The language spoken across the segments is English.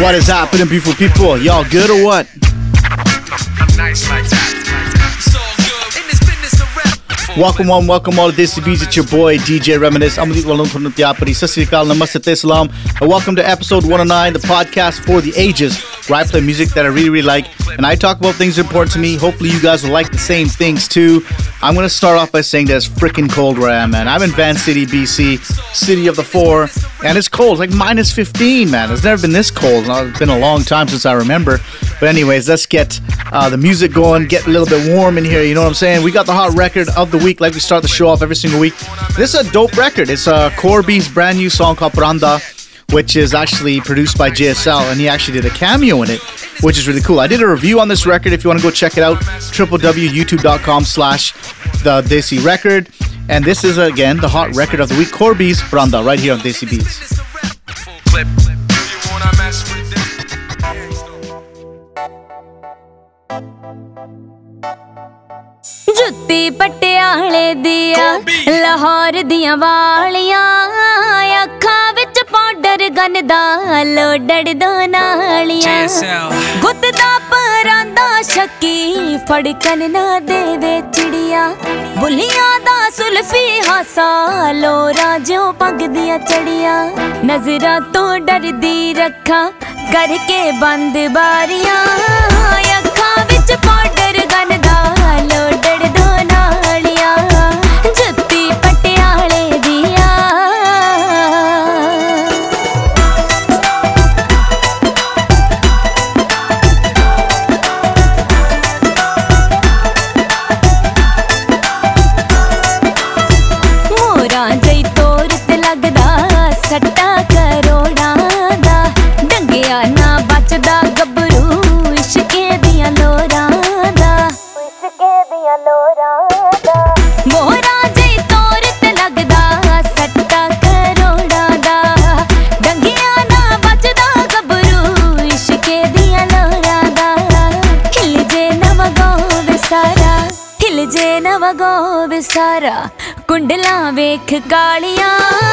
What is happening, beautiful people? Y'all good or what? Welcome one, welcome all this beats. It's your boy DJ Reminisce. I'm Alit Walong from Natiapari. Sasrikal, Namaste, Salam. And welcome to episode 109, the podcast for the ages, where I play music that I really, really like. And I talk about things important to me. Hopefully, you guys will like the same things too. I'm going to start off by saying that it's freaking cold where I am, man. I'm in Van City, BC, city of the four. And it's cold, it's like minus 15, man. It's never been this cold. It's been a long time since I remember. But, anyways, let's get uh, the music going, get a little bit warm in here. You know what I'm saying? We got the hot record of the week, like we start the show off every single week. This is a dope record. It's uh, Kaur B's brand new song called Paranda, which is actually produced by JSL, and he actually did a cameo in it, which is really cool. I did a review on this record. If you want to go check it out, www.youtube.com slash the Desi record. And this is, again, the hot record of the week, Corby's Paranda, right here on Desi Beats. ਜੁੱਤੀ ਪਟਿਆਲੇ ਦੀਆਂ ਲਾਹੌਰ ਦੀਆਂ ਵਾਲੀਆਂ ਅੱਖਾਂ ਵਿੱਚ powder gun ਦਾ ਲੋਡੜ ਦੋ ਨਾਲੀਆਂ. ਗੁੱਤ ਦਾ ਪਰਾਂਦਾ ਸ਼ੱਕੀ ਫੜਕਨ ਨਾ ਦੇਵੇ ਚਿੜੀਆਂ। ਬੁੱਲੀਆਂ ਦਾ ਸੁਲਫੀ ਹਾਸਾ ਲੋਰਾ ਜਿਉ ਪੱਗ ਦੀਆਂ ਚੜੀਆਂ। ਨਜ਼ਰਾਂ ਤੋਂ ਡਰਦੀ ਰੱਖਾਂ ਕਰਕੇ ਬੰਦ ਬਾਰੀਆਂ। ਅੱਖਾਂ ਵਿੱਚ ਪਾਊਡਰ ਗਨ ਕੁੰਡਲਾਂ ਵੇਖ ਕਾਲੀਆਂ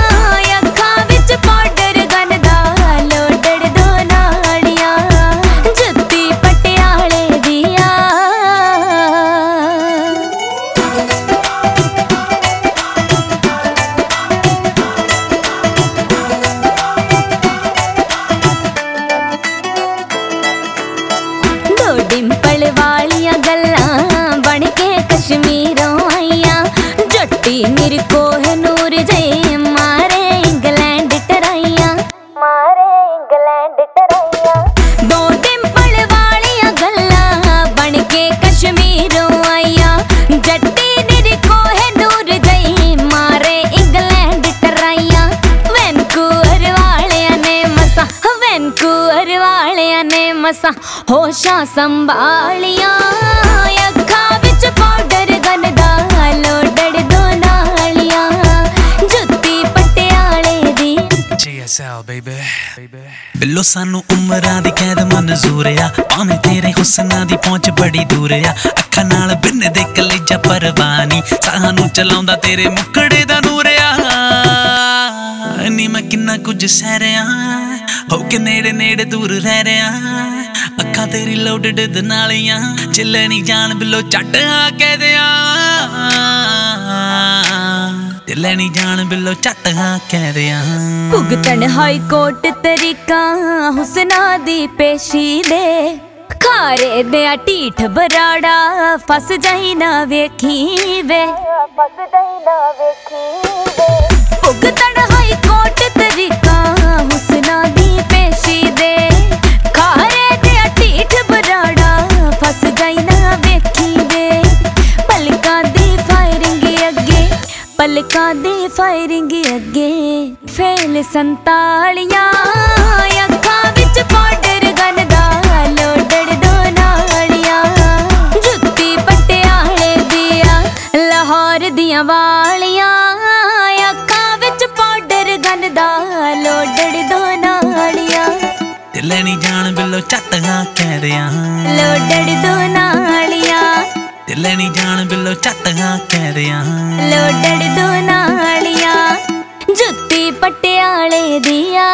ਮਸਾ, ਹੋਸ਼ਾਂ ਸੰਭਾਲੀਆਂ। ਅੱਖਾਂ ਵਿੱਚ ਪਾਊਡਰ ਗਨ ਦਾ ਲੋਡੜ ਦੋ ਨਾਲੀਆਂ। ਜੁੱਤੀ ਪਟਿਆਲੇ ਦੀ। JSL baby ਬਿੱਲੋ, ਸਾਨੂੰ ਉਮਰਾਂ ਦੀ ਕੈਦ ਮਨਜ਼ੂਰ ਆ। ਭਾਵੇਂ ਤੇਰੇ ਹੁਸਨਾਂ ਦੀ ਪਹੁੰਚ ਬੜੀ ਦੂਰ ਆ। ਅੱਖਾਂ ਨਾਲ ਬਿੰਨ ਦੇ ਕਲੇਜਾ ਪਰਵਾਨੀ ਸਾਹਾਂ ਨੂੰ ਚਲਾਉਂਦਾ ਤੇਰੇ ਮੁਖੜੇ ਦਾ ਨੂਰ ਆ। ਨੀ ਮੈਂ ਕਿੰਨਾ ਕੁਝ ਸਹਿ ਰਿਆ ਹੋ ਕੇ ਨੇੜੇ ਨੇੜੇ ਦੂਰ ਰਹਿ ਰਿਆ ਅੱਖਾਂ ਤੇਰੀ ਲੋਡਡ ਦਨਾਲੀਆਂ ਚੱਲੇ ਨਹੀਂ ਜਾਣ ਬਿੱਲੋ ਛੱਡ ਆ ਕੇ ਦਿਆਂ। ਚੱਲੇ ਨਹੀਂ ਜਾਣ ਬਿੱਲੋ ਛੱਡ ਆ ਕੇ ਦਿਆਂ। ਭੁਗਤਣ ਹਾਈ ਕੋਰਟ ਤਰੀਕਾ ਹੁਸਨਾ ਦੀ ਪੇਸ਼ੀ ਦੇ। ਖਾਰੇ ਦੇ ਆ ਢੀਠ ਬਰਾੜਾ ਫਸ ਜਾਈ ਨਾ ਵੇਖੀ ਵੇ। ਫਸ ਜਾਈ ਨਾ ਵੇਖੀ ਵੇ। ਭੁਗਤਣ ਪਲਕਾਂ ਦੀ ਫਾਇਰਿੰਗ ਅੱਗੇ ਫੇਲ ਸੰਤਾਲੀਆਂ, ਅੱਖਾਂ ਵਿੱਚ ਪਾਊਡਰ ਗਨ ਦਾ ਲੋਡੜ ਦੋ ਨਾਲੀਆਂ। ਜੁੱਤੀ ਪਟਿਆਲੇ ਦੀਆਂ, ਲਾਹੌਰ ਦੀਆਂ ਵਾ ਨਹੀਂ ਜਾਣ ਬਿੱਲੋ ਝੱਟਾਂ ਕਹਿ ਰਿਆਂ ਲੋਡੜ ਦੋ ਨਾਲੀਆਂ। ਦਿਲ ਨਹੀਂ ਜਾਣ ਬਿੱਲੋ ਝੱਟਾਂ ਕਹਿ ਰਿਆਂ ਲੋਡੜ ਦੋ ਨਾਲੀਆਂ ਜੁੱਤੀ ਪਟਿਆਲੇ ਦੀਆਂ।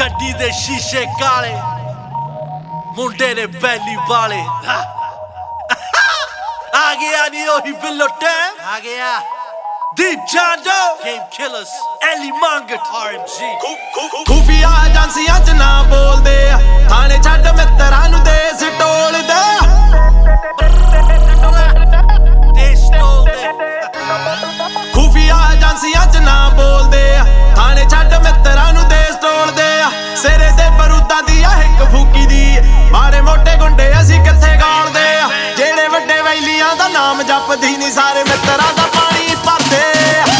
ਗੱਡੀ ਦੇ ਸ਼ੀਸ਼ੇ ਕਾਲੇ ਮੁੰਡੇ ਨੇ ਬੈਲੀ ਵਾਲੇ। ਆ ਗਿਆ ਨੀ ਉਹੀ ਬਿੱਲੋ ਟੈਮ ਆ ਗਿਆ। Deep Jandu game killers Elly Mangat RMG ਖੂਫੀਆ ਏਜੰਸੀਆਂ ਚ ਨਾ ਬੋਲਦੇ ਆ। ਥਾਣੇ ਛੱਡ ਮਿੱਤਰਾਂ ਨੂੰ ਦੇਸ ਟੋਲਦੇ ਆ। ਦੇ ਸਟੋਲ ਦੇ ਖੂਫੀਆ ਏਜੰਸੀਆਂ ਚ ਨਾ ਬੋਲਦੇ ਆ। ਥਾਣੇ ਛੱਡ ਮਿੱਤਰਾਂ ਨੂੰ ਦੇਸ ਟੋਲਦੇ ਆ। ਸਿਰੇ ਤੇ ਬਰੂਦਾਂ ਦੀ ਆ ਇੱਕ ਫੂਕੀ ਦੀ ਮਾੜੇ ਮੋਟੇ ਗੁੰਡੇ ਅਸੀਂ ਕਿੱਥੇ ਗਾਲਦੇ ਆ? ਜਿਹੜੇ ਵੱਡੇ ਵੈਲੀਆਂ ਦਾ ਨਾਮ ਜਪਦੀ ਨਹੀਂ ਸਾਰੇ ਮਿੱਤਰਾਂ ਦਾ ਪਾਣੀ você.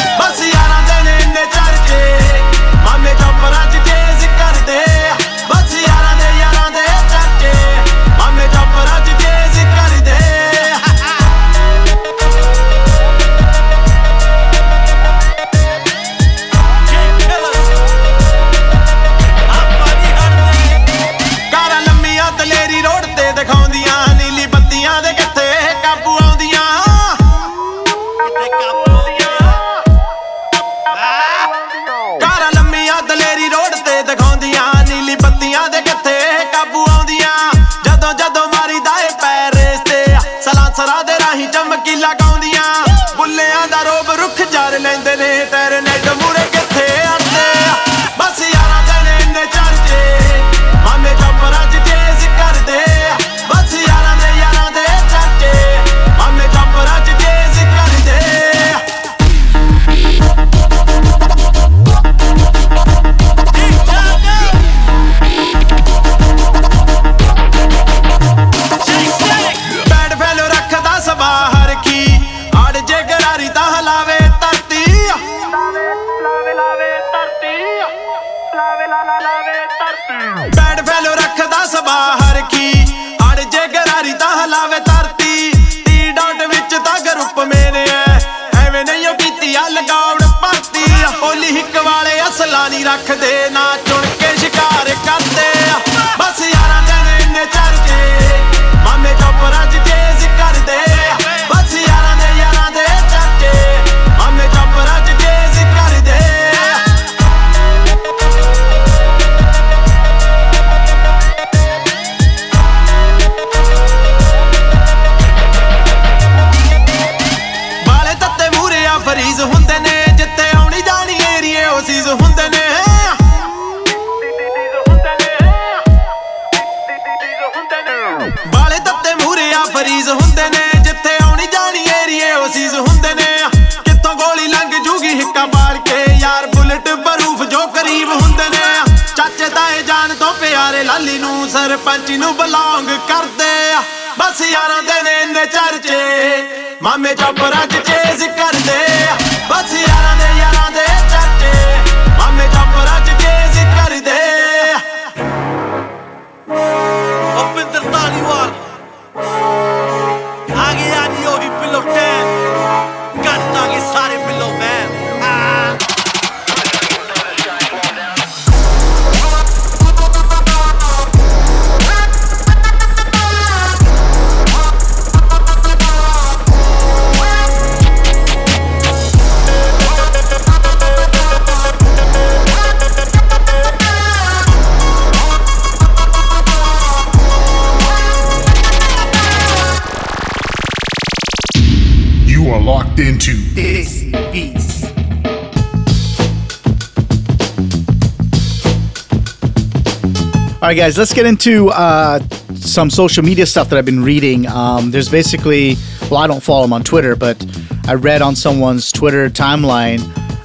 Right, guys, let's get into uh, some social media stuff that I've been reading. Um, there's basically, well, I don't follow them on Twitter, but I read on someone's Twitter timeline.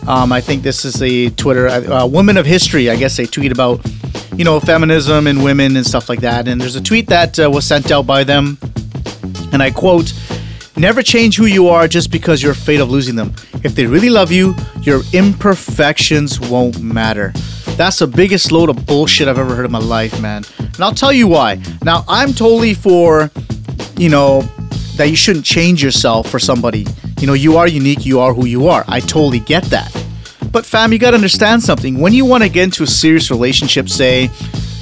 Um, I think this is the Twitter uh, Women of History. I guess they tweet about, you know, feminism and women and stuff like that. And there's a tweet that uh, was sent out by them And I quote, Never change who you are just because you're afraid of losing them. If they really love you, your imperfections won't matter. That's the biggest load of bullshit I've ever heard in my life, man. And I'll tell you why. Now, I'm totally for, you know, that you shouldn't change yourself for somebody. You know, you are unique, you are who you are. I totally get that. But fam, you gotta understand something. When you wanna get into a serious relationship, say,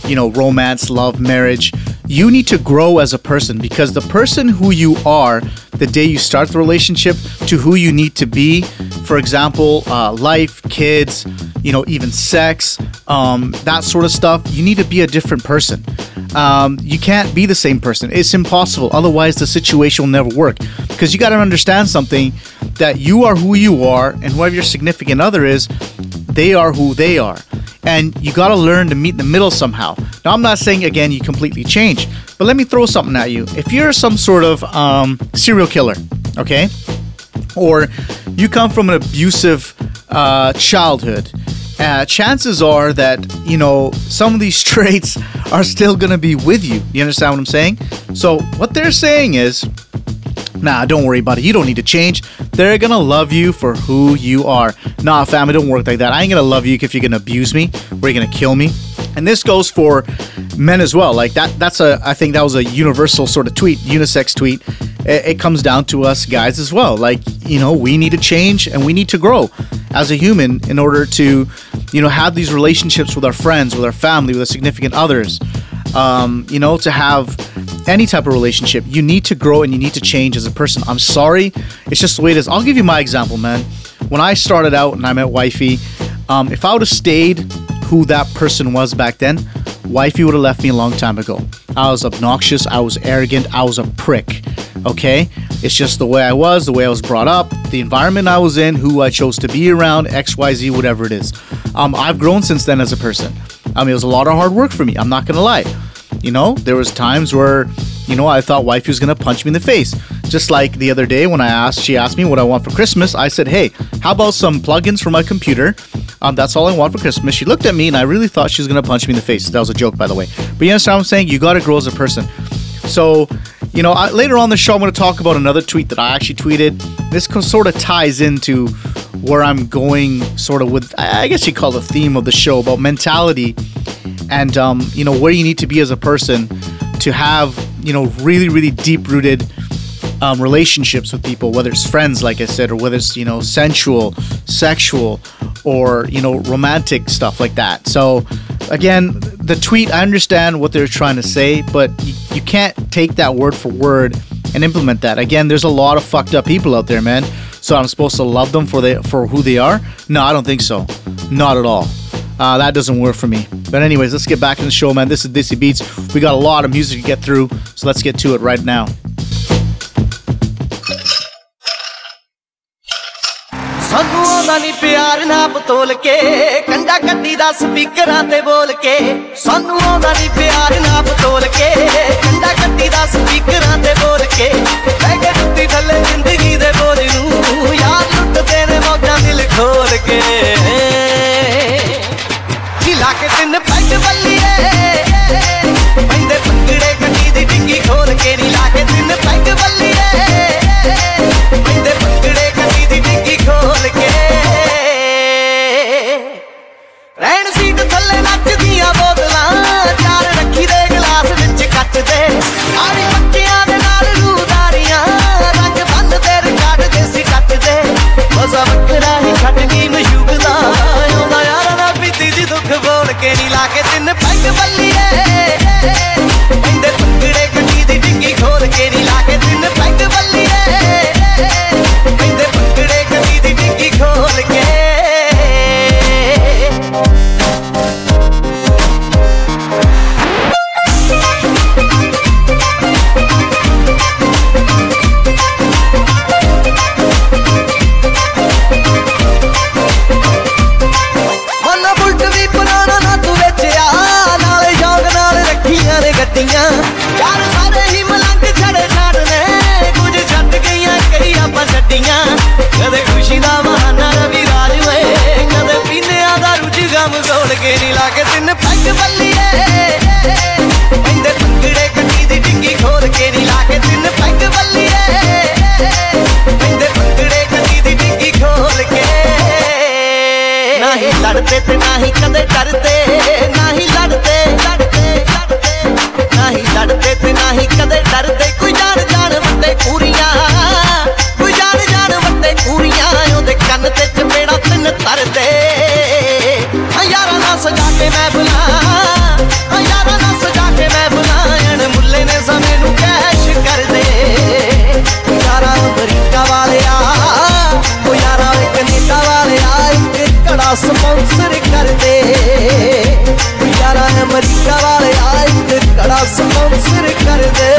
you know, romance, love, marriage, you need to grow as a person because the person who you are the day you start the relationship to who you need to be, for example, uh, life, kids, you know, even sex, um, that sort of stuff, you need to be a different person. Um, you can't be the same person. It's impossible. Otherwise, the situation will never work. Because you got to understand something that you are who you are, and whoever your significant other is, they are who they are and you got to learn to meet in the middle somehow. Now, I'm not saying again you completely change, but let me throw something at you. If you're some sort of um, serial killer, okay, or you come from an abusive uh, childhood, uh, chances are that you know some of these traits are still gonna be with you. You understand what I'm saying? So what they're saying is Nah, don't worry about it. You don't need to change. They're gonna love you for who you are. Nah, family, don't work like that. I ain't gonna love you if you're gonna abuse me or you're gonna kill me. And this goes for men as well. Like that that's a I think that was a universal sort of tweet, unisex tweet. It, it comes down to us guys as well. Like, you know, we need to change and we need to grow as a human in order to, you know, have these relationships with our friends, with our family, with our significant others. Um, you know, to have any type of relationship, you need to grow and you need to change as a person. I'm sorry, it's just the way it is. I'll give you my example, man. When I started out and I met Wifey, um, if I would have stayed who that person was back then, Wifey would have left me a long time ago. I was obnoxious, I was arrogant, I was a prick. Okay? It's just the way I was, the way I was brought up, the environment I was in, who I chose to be around, XYZ, whatever it is. Um, I've grown since then as a person. I mean, it was a lot of hard work for me. I'm not gonna lie. You know, there was times where, you know, I thought wifey was gonna punch me in the face. Just like the other day when I asked, she asked me what I want for Christmas. I said, hey, how about some plugins for my computer? Um, that's all I want for Christmas. She looked at me and I really thought she was gonna punch me in the face. That was a joke, by the way. But you understand what I'm saying? You gotta grow as a person. So, you know, I, later on the show, I'm going to talk about another tweet that I actually tweeted. This sort of ties into where I'm going, sort of with, I I guess you call the theme of the show about mentality and, um, you know, where you need to be as a person to have, you know, really, really deep rooted um, relationships with people, whether it's friends, like I said, or whether it's, you know, sensual, sexual, or, you know, romantic stuff like that. So, again, the tweet, I understand what they're trying to say, but you, you can't take that word for word and implement that. Again, there's a lot of fucked up people out there, man. So I'm supposed to love them for they for who they are? No, I don't think so. Not at all. Uh, that doesn't work for me. But anyways, let's get back in the show, man. This is Desi Beats. We got a lot of music to get through, so let's get to it right now. ਸਾਨੂੰ ਆਉਂਦਾ ਨਹੀਂ ਪਿਆਰ ਨਾ ਬਤੋਲ ਕੇ, ਕੰਡਾ ਕੱਢੀ ਦਾ ਸਪੀਕਰਾਂ ਤੇ ਬੋਲ ਕੇ। ਸਾਨੂੰ ਆਉਂਦਾ ਨਹੀਂ ਪਿਆਰ ਨਾ ਬਤੋਲ ਕੇ, ਕੰਡਾ ਕੱਢੀ ਦਾ ਸਪੀਕਰਾਂ ਤੇ ਬੋਲ ਕੇ। ਬਹਿ ਕੇ ਟੁੱਟੀ ਥੱਲੇ ਜ਼ਿੰਦਗੀ ਦੇ ਬੋਝ ਨੂੰ, ਯਾਰ ਲੁੱਟਦੇ ਨੇ ਮੌਜਾਂ ਦਿਲ ਖੋਲ ਕੇ। ਢਿਲਾ ਕੇ ਤਿੰਨ ਪੈਗ ਬੱਲੀਏ ਪੈਂਦੇ ਪੰਗੜੇ ਗੱਡੀ ਦੀ ਡਿੱਗੀ ਖੋਲ ਕੇ ਨੀ ਬੋਲ ਲਾ ਕੇ ਤਿੰਨ ਪੈਗ ਬੱਲੀਏ। ਪੈਂਦੇ ਪੰਗੜੇ ਗੱਡੀ ਦੀ ਡਿੱਗੀ ਖੋਲ ਕੇ ਨਹੀਂ ਲਾ ਕੇ ਲੜਦੇ ਤੇ ਨਾ ਹੀ ਕਦੇ ਡਰਦੇ ਨਾ ਹੀ ਲੜਦੇ ਲੜਦੇ ਲੜਦੇ। ਨਾ ਹੀ ਲੜਦੇ ਤੇ ਨਾ ਹੀ ਕਦੇ ਡਰਦੇ। ਕੋਈ ਜਾਣ ਜਾਣ ਵੱਡੇ ਪੂਰੀਆਂ, ਕੋਈ ਜਾਣ ਜਾਣ ਵੱਡੇ ਪੂਰੀਆਂ, ਉਹਦੇ ਕੰਨ ਤੇ ਚਪੇੜਾ ਤਿੰਨ ਤਰਦੇ ਆ ਯਾਰਾਂ ਨਾਲ ਸਜਾ ਕੇ ਮੈਂ ਬੁਲਾ ਆ ਸਪਾਂਸਰ ਕਰਦੇ। ਯਾਰਾ ਅਮਰੀਕਾ ਵਾਲੇ ਆਏ ਤੇ ਕੜਾ ਸਪਾਂਸਰ ਕਰਦੇ।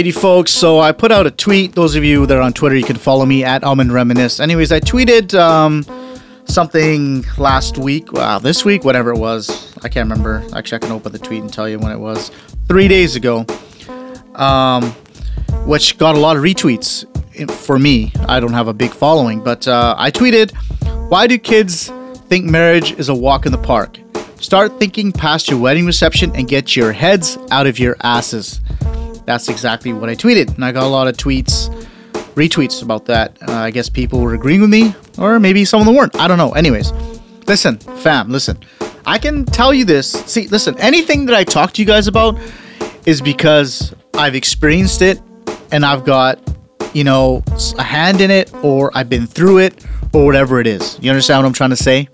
Alrighty, folks. So I put out a tweet. Those of you that are on Twitter, you can follow me at Almond Reminisce. Anyways, I tweeted um, something last week. Wow, this week, whatever it was. I can't remember. Actually, I can open the tweet and tell you when it was. Three days ago, um, which got a lot of retweets for me. I don't have a big following, but uh, I tweeted, "Why do kids think marriage is a walk in the park? Start thinking past your wedding reception and get your heads out of your asses." That's exactly what I tweeted, and I got a lot of tweets, retweets about that. Uh, I guess people were agreeing with me, or maybe some of them weren't. I don't know. Anyways, listen, fam, listen. I can tell you this. See, listen, anything that I talk to you guys about is because I've experienced it and I've got, you know, a hand in it or I've been through it or whatever it is. You understand what I'm trying to say?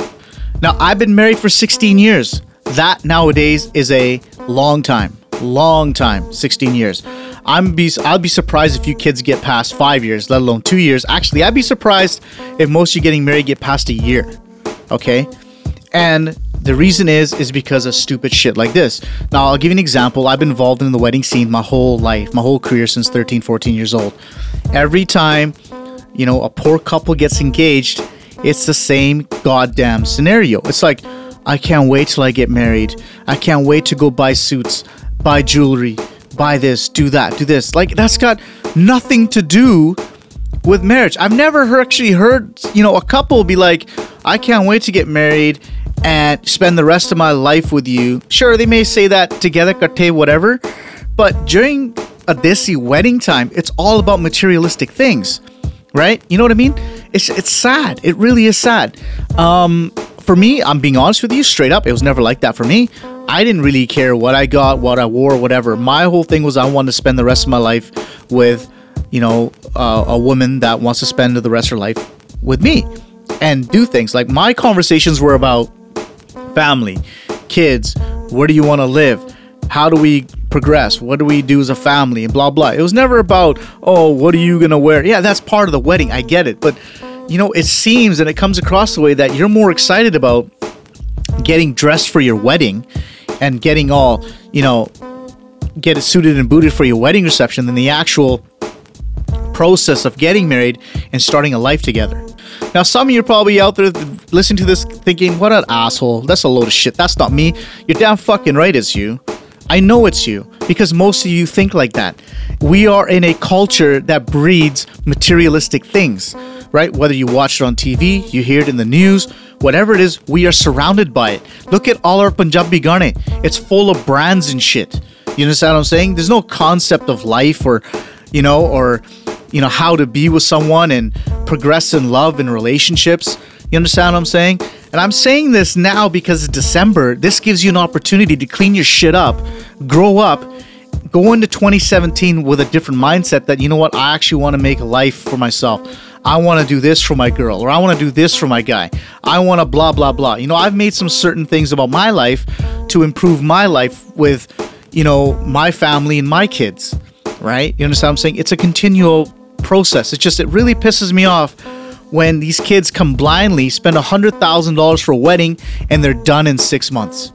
Now, I've been married for 16 years. That nowadays is a long time. Long time, 16 years. I'm be I'll be surprised if you kids get past 5 years, let alone 2 years. Actually, I'd be surprised if most of you getting married get past a year. Okay? And the reason is is because of stupid shit like this. Now, I'll give you an example. I've been involved in the wedding scene my whole life, my whole career since 13, 14 years old. Every time, you know, a poor couple gets engaged, it's the same goddamn scenario. It's like, I can't wait till I get married. I can't wait to go buy suits, buy jewelry, buy this, do that, do this. Like, that's got nothing to do with marriage. I've never actually heard, you know, a couple be like, I can't wait to get married and spend the rest of my life with you. Sure, they may say that together, whatever, but during a desi wedding time, it's all about materialistic things, right? You know what I mean? It's it's sad. It really is sad. Um, for me, I'm being honest with you, straight up, it was never like that for me. I didn't really care what I got, what I wore, whatever. My whole thing was I wanted to spend the rest of my life with, you know, uh, a woman that wants to spend the rest of her life with me and do things. Like my conversations were about family, kids, where do you want to live? How do we progress? What do we do as a family? And blah, blah. It was never about, oh, what are you going to wear? Yeah, that's part of the wedding. I get it. But, you know, it seems and it comes across the way that you're more excited about getting dressed for your wedding and getting all, you know, get it suited and booted for your wedding reception than the actual process of getting married and starting a life together. Now, some of you are probably out there listening to this thinking, what an asshole. That's a load of shit. That's not me. You're damn fucking right, it's you. I know it's you because most of you think like that. We are in a culture that breeds materialistic things, right? Whether you watch it on TV, you hear it in the news, whatever it is, we are surrounded by it. Look at all our Punjabi Gane. It's full of brands and shit. You understand what I'm saying? There's no concept of life or, you know, or you know how to be with someone and progress in love and relationships you understand what i'm saying and i'm saying this now because it's december this gives you an opportunity to clean your shit up grow up go into 2017 with a different mindset that you know what i actually want to make a life for myself i want to do this for my girl or i want to do this for my guy i want to blah blah blah you know i've made some certain things about my life to improve my life with you know my family and my kids right you understand what i'm saying it's a continual process. It's just, it really pisses me off when these kids come blindly, spend a $100,000 for a wedding, and they're done in six months.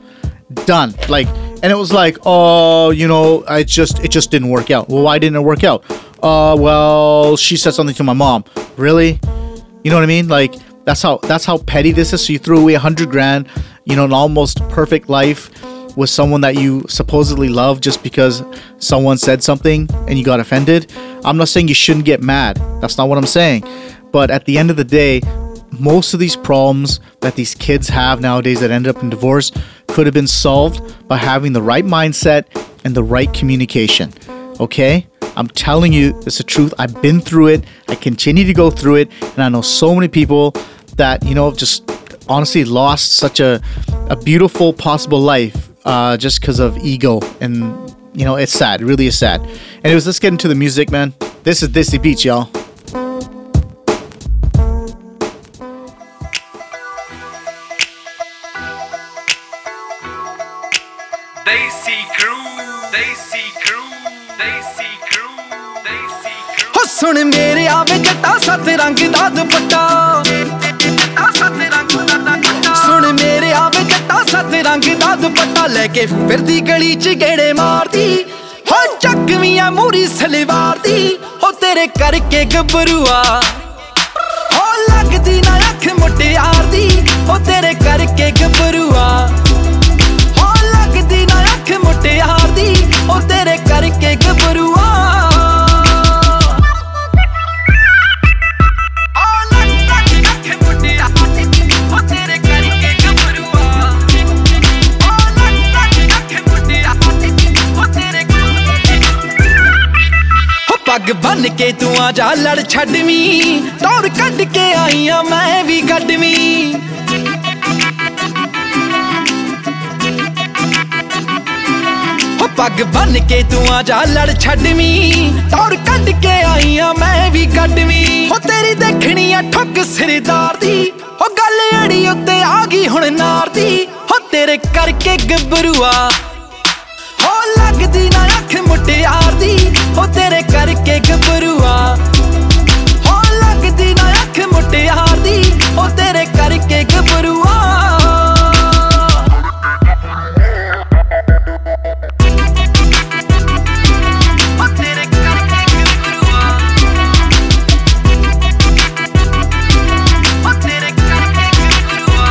Done. Like, and it was like, oh, you know, I just, it just didn't work out. Well, why didn't it work out? Uh, well, she said something to my mom. Really? You know what I mean? Like, that's how, that's how petty this is. So you threw away a hundred grand, you know, an almost perfect life with someone that you supposedly love just because someone said something and you got offended. I'm not saying you shouldn't get mad. That's not what I'm saying. But at the end of the day, most of these problems that these kids have nowadays that end up in divorce could have been solved by having the right mindset and the right communication. Okay? I'm telling you, it's the truth. I've been through it. I continue to go through it. And I know so many people that, you know, just honestly lost such a, a beautiful possible life uh, just because of ego. And, you know, it's sad. It really is sad. Anyways, let's get into the music, man. This is Desi Beats, y'all. ਸੁਣ ਮੇਰੇ ਆਵੇ ਜੱਟਾ, ਸੱਤ ਰੰਗ ਦਾ ਦੁਪੱਟਾ। ਸੁਣ ਮੇਰੇ ਆਵੇ ਜੱਟਾ, ਸੱਤ ਰੰਗ ਦਾ ਦੁਪੱਟਾ। ਲੈ ਕੇ ਫਿਰਦੀ ਗਲੀ 'ਚ ਗੇੜੇ ਮਾਰਦੀ। ਹੋ ਚੱਕਵੀਆਂ ਮੂਰੀ ਸਲਵਾਰ ਦੀ। ਹੋ ਤੇਰੇ ਕਰਕੇ ਗੱਭਰੂਆ। ਹੋ ਲੱਗਦੀ ਨਾ ਅੱਖ ਮੁੱਟਿਆਰ ਦੀ ਹੋ ਤੇਰੇ ਕਰਕੇ ਗੱਭਰੂਆ। ਲੜ ਛੱਡਵੀਂ ਤੌਰ ਕੱਢ ਕੇ ਆਈਆਂ ਮੈਂ ਵੀ ਗੱਡਵੀਂ। ਹੋ ਪੱਗ ਬੰਨ ਕੇ ਤੂੰ ਆ ਜਾ ਲੜ ਛੱਡਵੀਂ ਤੌਰ ਕੱਢ ਕੇ ਆਈਆਂ ਮੈਂ ਵੀ ਗੱਡਵੀਂ। ਹੋ ਤੇਰੀ ਦੇਖਣੀ ਆ ਠੁੱਕ ਸਿਰਦਾਰ ਦੀ ਹੋ ਗੱਲ ਅੜੀ ਉੱਤੇ ਆ ਗਈ ਹੁਣ ਨਾਰ ਦੀ। ਹੋ ਤੇਰੇ ਕਰਕੇ ਗੱਭਰੂਆ ਹੋ ਲੱਗਦੀ ਨਾ ਅੱਖ ਮੁਟਿਆਰ ਦੀ ਹੋ ਤੇਰੇ ਕਰਕੇ ਗੱਭਰੂਆ ਹੋ ਲੱਗਦੀ ਨਾ ਅੱਖ ਮੁਟਿਆਰ ਦੀ ਹੋ ਤੇਰੇ ਕਰਕੇ ਗੱਭਰੂਆ ਹੋ ਤੇਰੇ ਕਰਕੇ ਗੱਭਰੂਆ ਹੋ ਤੇਰੇ ਕਰਕੇ ਗੱਭਰੂਆ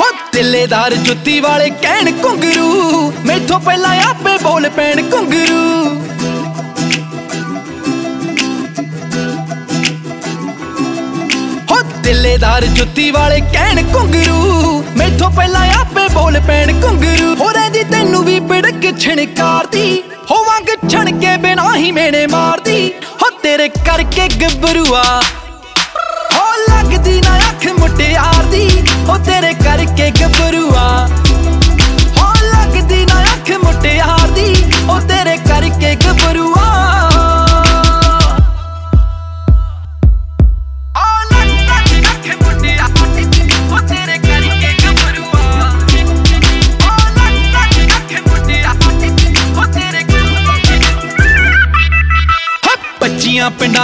ਹੋ ਤਿੱਲੇਦਾਰ ਜੁੱਤੀ ਵਾਲੇ ਕਹਿਣ ਘੁੰਗਰੂ, ਮੈਥੋਂ ਪਹਿਲਾਂ ਆਪੇ ਬੋਲ ਪੈਣ ਘੁੰਗਰੂ। ਤਿੱਲੇਦਾਰ ਜੁੱਤੀ ਵਾਲੇ ਕਹਿਣ ਘੁੰਗਰੂ। ਮੈਥੋਂ ਪਹਿਲਾਂ ਆਪੇ ਬੋਲ ਪੈਣ ਘੁੰਗਰੂ। ਹੋ ਰਹਿੰਦੀ ਤੈਨੂੰ ਵੀ ਬਿੜਕ ਛਣਕਾਰਦੀ। ਹੋ ਵੰਗ ਛਣ ਕੇ ਬਿਨਾ ਹੀ ਮੇਨੇ ਮਾਰਦੀ। ਹੋ ਤੇਰੇ ਕਰਕੇ ਗੱਭਰੂਆ। ਹੋ ਲੱਗਦੀ ਨਾ ਅੱਖ ਮੁਟਿਆਰ ਦੀ ਹੋ ਤੇਰੇ ਕਰਕੇ ਗੱਭਰੂਆ। ਹੋ ਲੱਗਦੀ ਨਾ ਅੱਖ ਮੁਟਿਆਰ ਦੀ ਹੋ ਤੇਰੇ ਕਰਕੇ ਗੱਭਰੂਆ।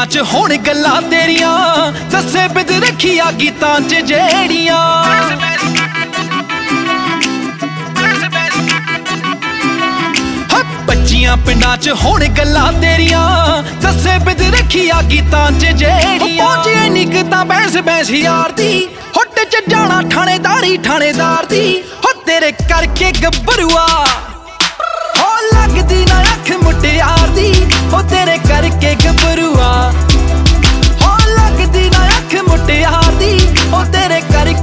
ਬੱਚੀਆਂ ਪਿੰਡਾਂ 'ਚ ਹੋਣ ਗੱਲਾਂ ਤੇਰੀਆਂ। ਦੱਸੇ ਬਿਦ ਰੱਖੀਆਂ ਗੀਤਾਂ 'ਚ ਜਿਹੜੀਆਂ। ਹਾ ਬੱਚੀਆਂ ਪਿੰਡਾਂ 'ਚ ਹੋਣ ਗੱਲਾਂ ਤੇਰੀਆਂ। ਦੱਸੇ ਬਿਦ ਰੱਖੀਆਂ ਗੀਤਾਂ 'ਚ ਜਿਹੜੀਆਂ। ਪਹੁੰਚੇ ਨਿਕਤਾ ਬੈਸ ਬੈਸ ਯਾਰ ਦੀ। ਹੁੱਟ 'ਚ ਜਾਣਾ ਥਾਣੇਦਾਰੀ ਥਾਣੇਦਾਰ ਦੀ। ਹੋ ਤੇਰੇ ਕਰਕੇ ਗੱਭਰੂਆ। ਹੋ ਲੱਗਦੀ ਨਾ ਅੱਖ ਮੁਟਿਆਰ ਦੀ ਹੋ ਤੇਰੇ ਕਰਕੇ ਗੱਭਰੂਆ। ਹੋ ਲੱਗਦੀ ਨਾ ਅੱਖ ਮੁਟਿਆਰ ਦੀ ਹੋ ਤੇਰੇ ਕਰਕੇ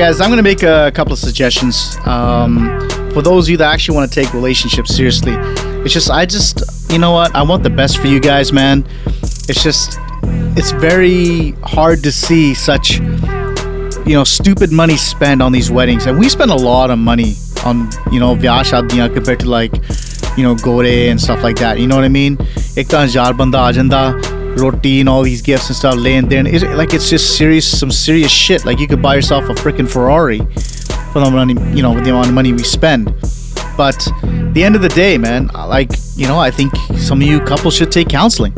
right, guys, I'm going to make a couple of suggestions um, for those of you that actually want to take relationships seriously. It's just, I just, you know what? I want the best for you guys, man. It's just, it's very hard to see such, you know, stupid money spent on these weddings. And we spend a lot of money on, you know, Vyash Adniya compared to like, you know, Gore and stuff like that. You know what I mean? Roti and all these gifts and stuff laying there. And it's, like it's just serious, some serious shit. Like you could buy yourself a freaking Ferrari for the money, you know, with the amount of money we spend. But the end of the day, man, like you know, I think some of you couples should take counseling.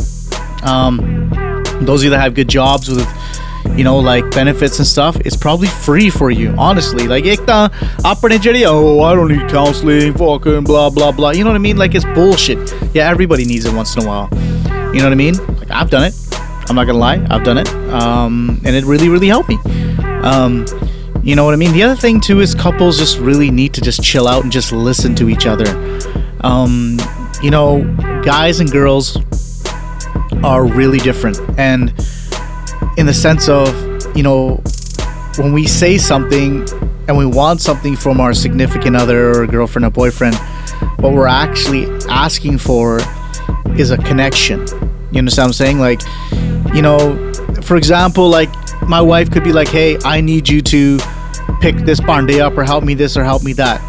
Um, those of you that have good jobs with, you know, like benefits and stuff, it's probably free for you. Honestly, like oh, I don't need counseling, fucking blah blah blah. You know what I mean? Like it's bullshit. Yeah, everybody needs it once in a while. You know what I mean? Like I've done it. I'm not gonna lie, I've done it, um, and it really, really helped me. Um, you know what I mean? The other thing too is couples just really need to just chill out and just listen to each other. Um, you know, guys and girls are really different, and in the sense of, you know, when we say something and we want something from our significant other or girlfriend or boyfriend, what we're actually asking for is a connection. You understand what I'm saying? Like, you know, for example, like my wife could be like, "Hey, I need you to pick this Pandey up or help me this or help me that."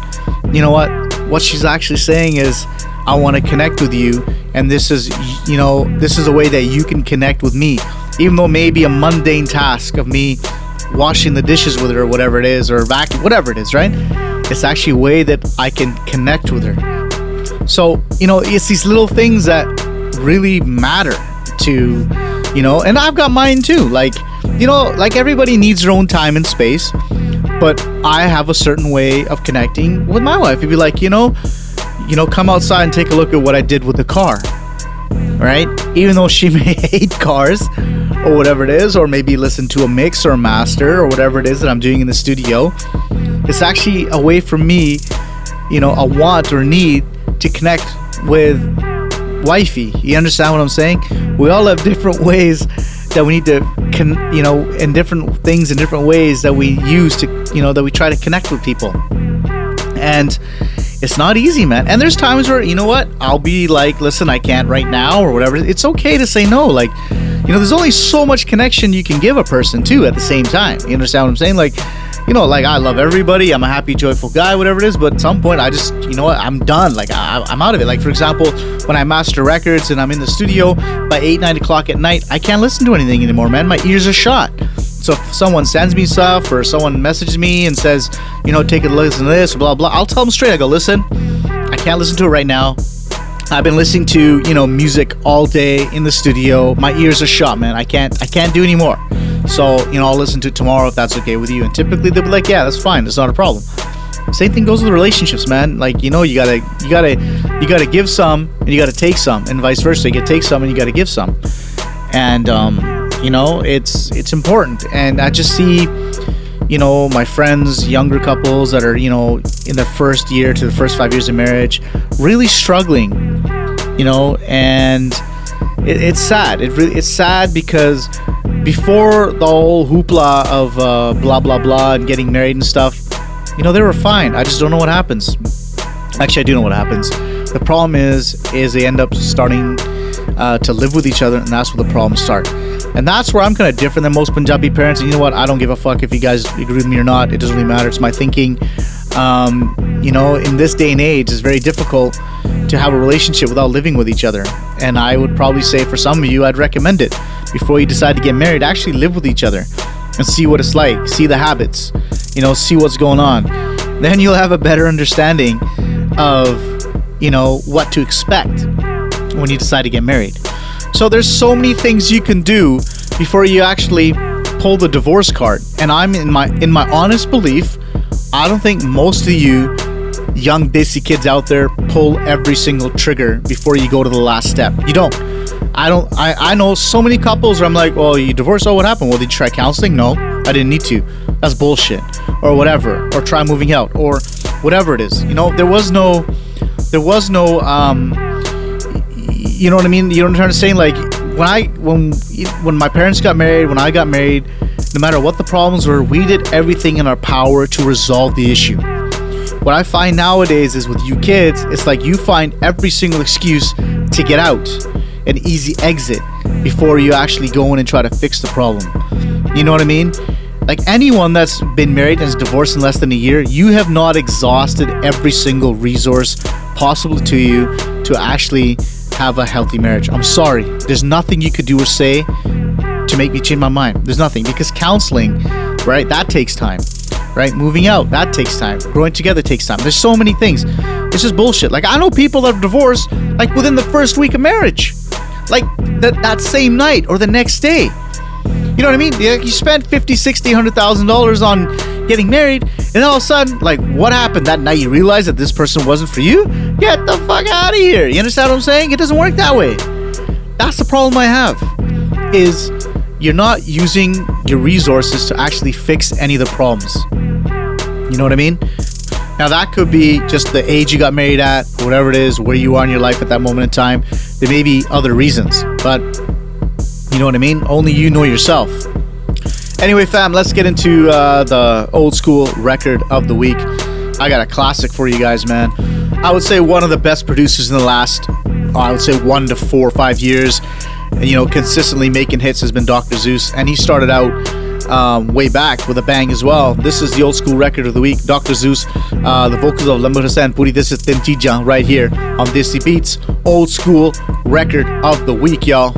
You know what? What she's actually saying is, "I want to connect with you, and this is, you know, this is a way that you can connect with me, even though maybe a mundane task of me washing the dishes with her or whatever it is, or vacuum, whatever it is, right? It's actually a way that I can connect with her." So, you know, it's these little things that really matter to, you know, and I've got mine too. Like, you know, like everybody needs their own time and space, but I have a certain way of connecting with my wife. It'd be like, you know, you know, come outside and take a look at what I did with the car. Right? Even though she may hate cars or whatever it is, or maybe listen to a mix or a master or whatever it is that I'm doing in the studio, it's actually a way for me, you know, a want or need to connect with wifey. You understand what I'm saying? We all have different ways that we need to, con- you know, and different things in different ways that we use to, you know, that we try to connect with people. And it's not easy, man. And there's times where, you know what, I'll be like, listen, I can't right now or whatever. It's okay to say no. Like, you know, there's only so much connection you can give a person too at the same time. You understand what I'm saying? Like, you know, like I love everybody. I'm a happy, joyful guy, whatever it is. But at some point, I just, you know what, I'm done. Like I, I'm out of it. Like for example, when I master records and I'm in the studio by eight, nine o'clock at night, I can't listen to anything anymore, man. My ears are shot. So if someone sends me stuff or someone messages me and says, you know, take a listen to this, blah blah, I'll tell them straight. I go, listen, I can't listen to it right now. I've been listening to you know music all day in the studio. My ears are shot, man. I can't I can't do anymore. So you know I'll listen to tomorrow if that's okay with you. And typically they'll be like, yeah, that's fine. That's not a problem. Same thing goes with relationships, man. Like you know you gotta you gotta you gotta give some and you gotta take some, and vice versa. You gotta take some and you gotta give some. And um, you know it's it's important. And I just see you know my friends younger couples that are you know in their first year to the first five years of marriage really struggling you know and it, it's sad. It really it's sad because before the whole hoopla of uh, blah blah blah and getting married and stuff you know they were fine. I just don't know what happens. Actually i do know what happens. The problem is is they end up starting uh, to live with each other and that's where the problems start and that's where I'm kind of different than most Punjabi parents. And you know what? I don't give a fuck if you guys agree with me or not. It doesn't really matter. It's my thinking. Um, you know, in this day and age, it's very difficult to have a relationship without living with each other. And I would probably say for some of you, I'd recommend it before you decide to get married. Actually, live with each other and see what it's like. See the habits. You know, see what's going on. Then you'll have a better understanding of, you know, what to expect when you decide to get married. So there's so many things you can do before you actually pull the divorce card. And I'm in my in my honest belief, I don't think most of you young desi kids out there pull every single trigger before you go to the last step. You don't. I don't I, I know so many couples where I'm like, well, you divorced, oh what happened? Well, did you try counseling? No. I didn't need to. That's bullshit. Or whatever. Or try moving out. Or whatever it is. You know, there was no, there was no, um, you know what I mean? You know what I'm? Like when I, when, when my parents got married, when I got married, no matter what the problems were, we did everything in our power to resolve the issue. What I find nowadays is with you kids, it's like you find every single excuse to get out, an easy exit before you actually go in and try to fix the problem. You know what I mean? Like anyone that's been married and is divorced in less than a year, you have not exhausted every single resource possible to you to actually have a healthy marriage. I'm sorry. There's nothing you could do or say to make me change my mind. There's nothing because counseling, right? That takes time, right? Moving out, that takes time. Growing together takes time. There's so many things. It's just bullshit. Like I know people that are divorced like within the first week of marriage, like that that same night or the next day. You know what I mean? Yeah, You spent 50, 60, 100,000 dollars on getting married, and all of a sudden, like, what happened that night? You realize that this person wasn't for you? Get the fuck out of here. You understand what I'm saying? It doesn't work that way. That's the problem I have. Is you're not using your resources to actually fix any of the problems. You know what I mean? Now that could be just the age you got married at, whatever it is, where you are in your life at that moment in time. There may be other reasons, but you know what I mean? Only you know yourself. Anyway, fam, let's get into uh, the old school record of the week. I got a classic for you guys, man. I would say one of the best producers in the last, uh, I would say one to four or five years. You know, consistently making hits has been Dr. Zeus, and he started out um, way back with a bang as well. This is the old school record of the week. Dr. Zeus, uh, the vocals of Lamur Hassan Puri. This is Tin Cheejha right here on Desi Beats. Old school record of the week, y'all.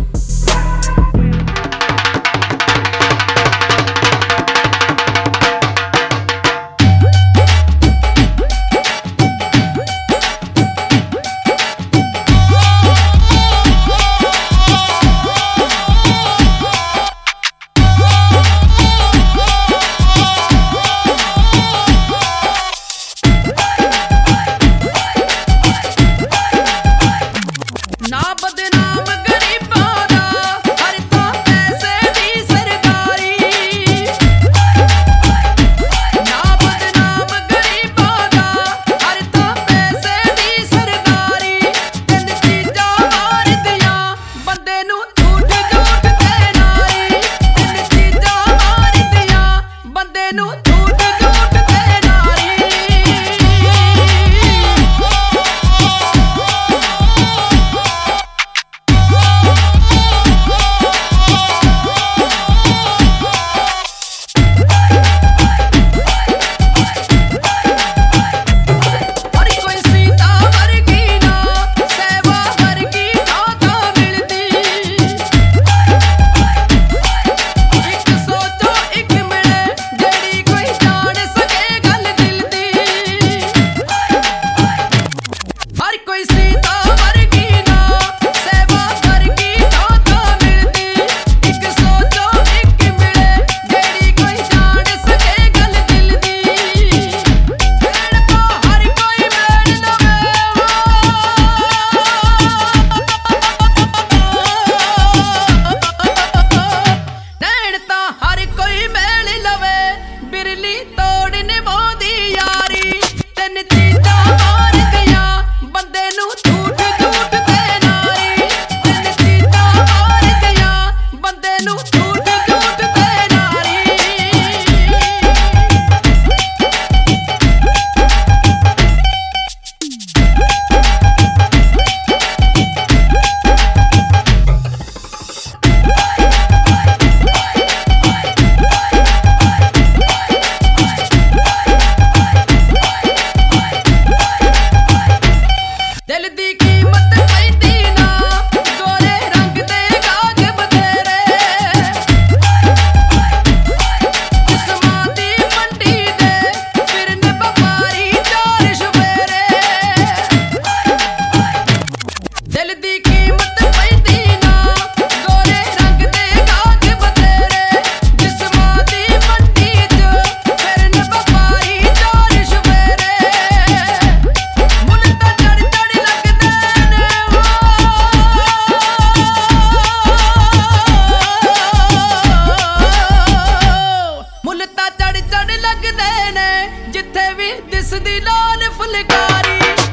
ਲੱਗਦੇ ਨੇ ਜਿੱਥੇ ਵੀ ਦਿਸਦੀ ਲਾਲ ਫੁਲਕਾਰੀ।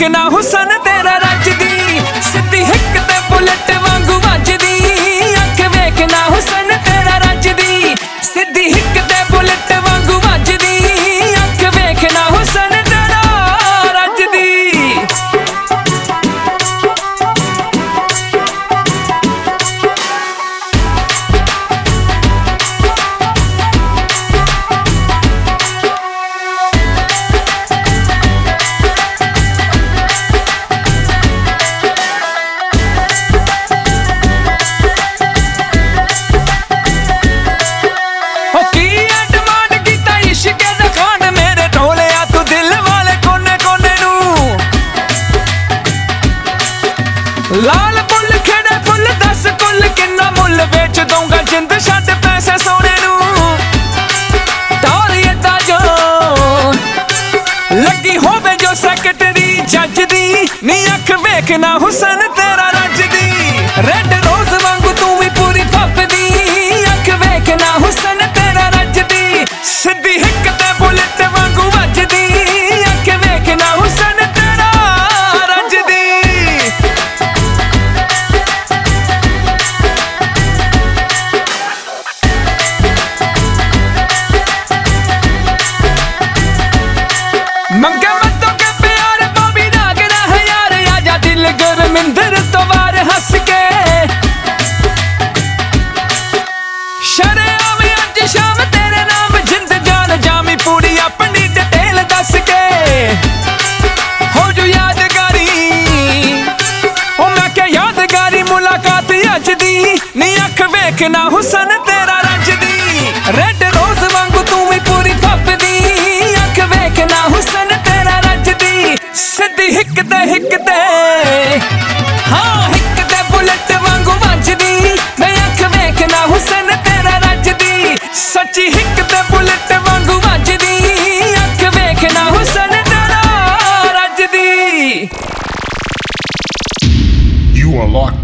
ਵੇਖਣਾ ਹੁਸਨ ਤੇਰਾ ਰੱਜਦੀ, ਸਿੱਧੀ ਹਿੱਕ ਤੇ bullet ਵਾਂਗੂ ਵੱਜਦੀ। ਅੱਖ ਵੇਖਣਾ ਹੁਸਨ ਤੇਰਾ ਰੱਜਦੀ, ਸਿੱਧੀ ਹਿੱਕ देखना Hussain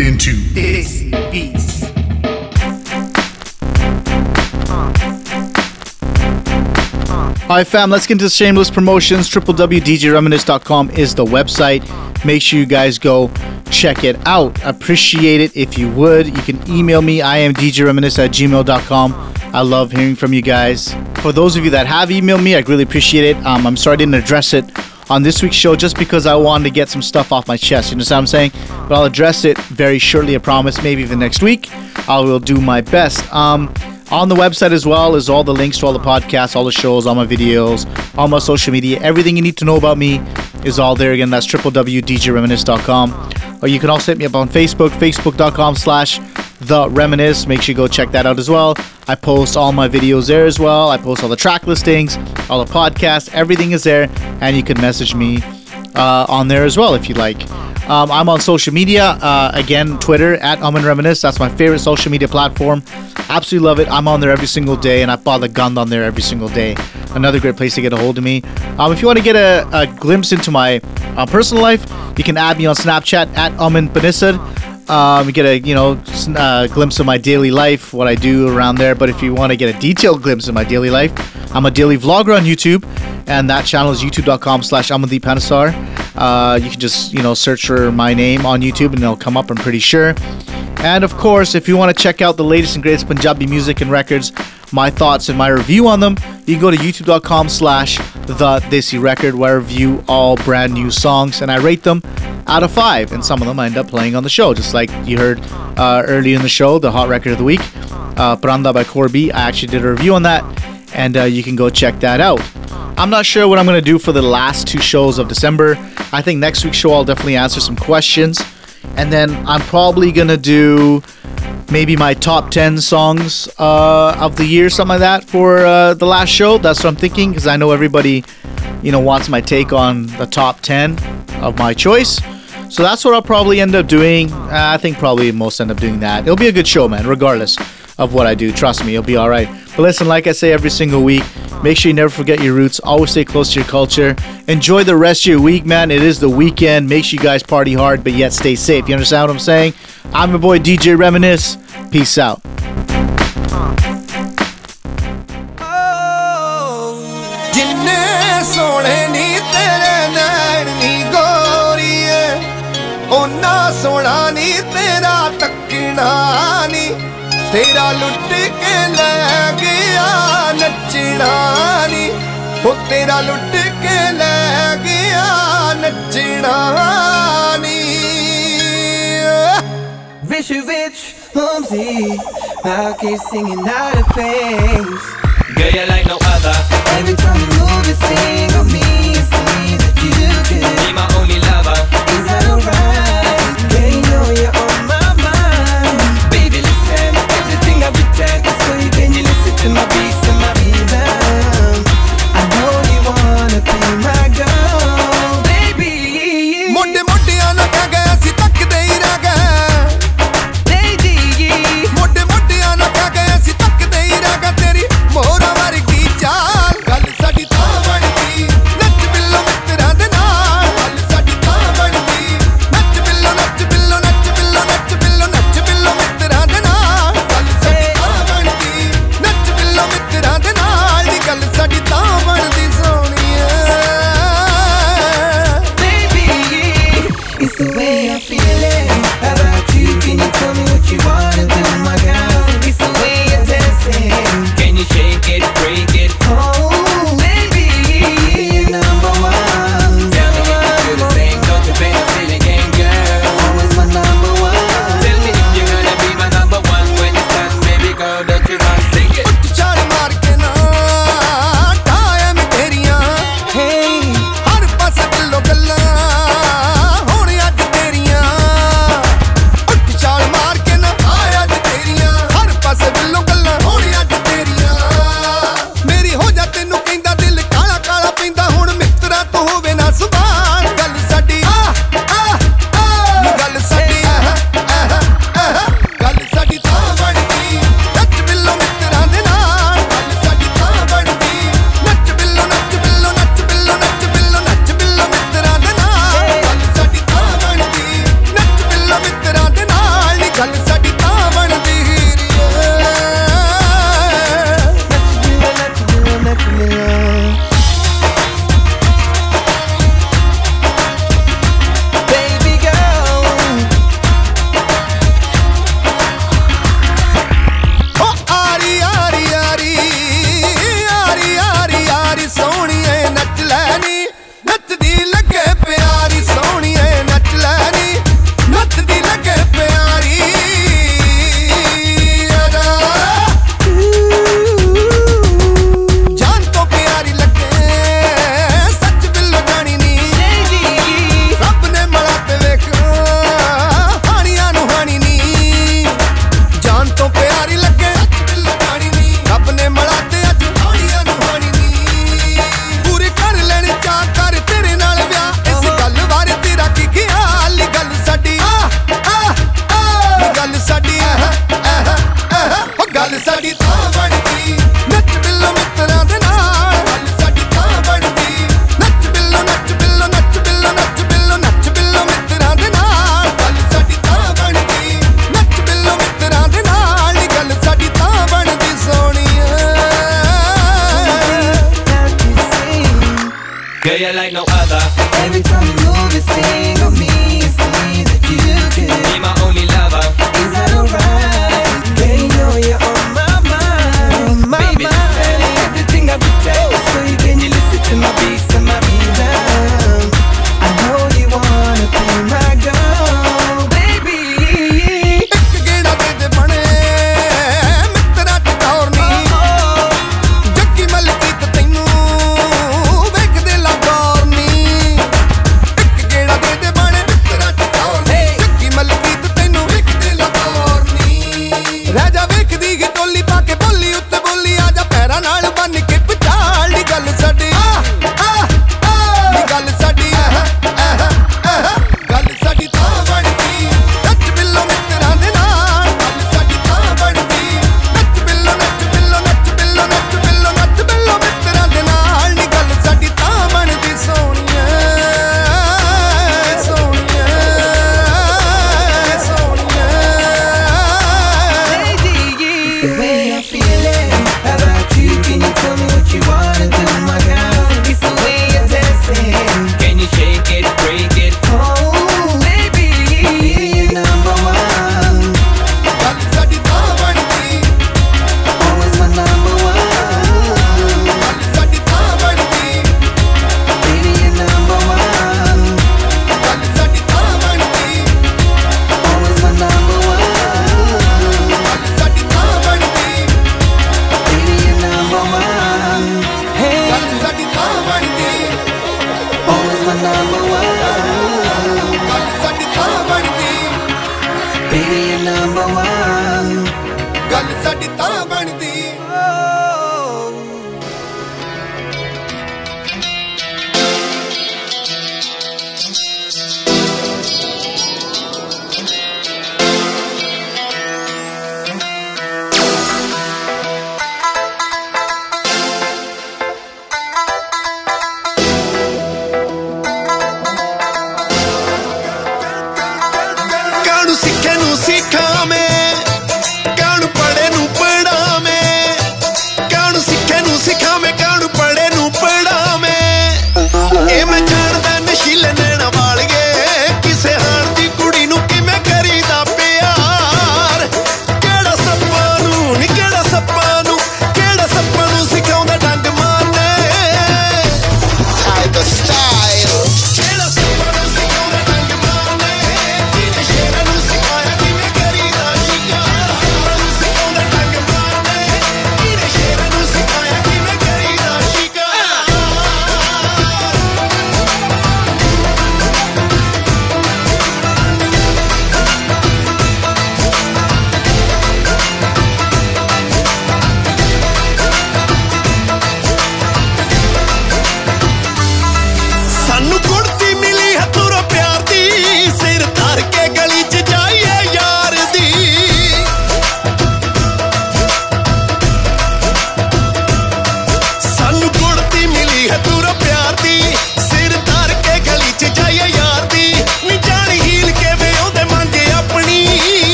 into Desi Beats. Alright, fam, let's get into shameless promotions. www.djreminisce.com is the website. Make sure you guys go check it out. Appreciate it if you would. You can email me. I am djreminisce at gmail.com. I love hearing from you guys. For those of you that have emailed me, I really appreciate it. Um, I'm sorry I didn't address it on this week's show just because I wanted to get some stuff off my chest. You know what I'm saying? But I'll address it very shortly, I promise. Maybe even next week. I will do my best. Um, on the website as well is all the links to all the podcasts, all the shows, all my videos, all my social media. Everything you need to know about me is all there. Again, that's www.djreminisce.com. Or you can also hit me up on Facebook, facebook.com slash the reminisce. Make sure you go check that out as well. I post all my videos there as well. I post all the track listings, all the podcasts, everything is there. And you can message me uh, on there as well if you like. Um, I'm on social media. Uh, again, Twitter at Aman Reminisce. That's my favorite social media platform. Absolutely love it. I'm on there every single day, and I follow the gun on there every single day. Another great place to get a hold of me. Um, if you want to get a, a glimpse into my uh, personal life, you can add me on Snapchat at Aman Panisar. Um, get a you know uh, glimpse of my daily life, what I do around there. But if you want to get a detailed glimpse of my daily life, I'm a daily vlogger on YouTube, and that channel is youtube.com/slash Panisar. Uh, you can just you know search for my name on YouTube, and it'll come up. I'm pretty sure. And of course, if you want to check out the latest and greatest Punjabi music and records, my thoughts and my review on them, you can go to youtube.com slash the Desi Record, where I review all brand new songs and I rate them out of five. And some of them I end up playing on the show, just like you heard uh, earlier in the show, the Hot Record of the Week, uh, Paranda by Kaur B. I actually did a review on that, and uh, you can go check that out. I'm not sure what I'm going to do for the last two shows of December. I think next week's show I'll definitely answer some questions. And then I'm probably going to do maybe my top 10 songs uh, of the year, something like that, for uh, the last show. That's what I'm thinking because I know everybody, you know, wants my take on the top 10 of my choice. So that's what I'll probably end up doing. Uh, I think probably most end up doing that. It'll be a good show, man, regardless of what I do. Trust me, it'll be all right. But listen, like I say every single week, make sure you never forget your roots. Always stay close to your culture. Enjoy the rest of your week, man. It is the weekend. Make sure you guys party hard, but yet stay safe. You understand what I'm saying? I'm your boy DJ Reminisce. Peace out. ਜਿੰਨੇ ਸੋਹਣੇ ਨੀ ਸੋਹਣਾ ਤੇਰਾ ਤੱਕਣਾ ਨੀ ਤੇਰਾ ਲੁੱਟ ਕੇ ਲੈ ਗਿਆ ਨੱਚਣਾ ਨੀ ਉਹ ਤੇਰਾ ਲੁੱਟ ਕੇ ਲੈ ਗਿਆ ਨੱਚਣਾ ਨੀ Rich, rich, Humsy. I keep singing out of place. Girl, you like no other. Every time you move, you sing of me. To my beats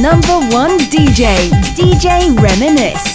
number one DJ, DJ Reminisce.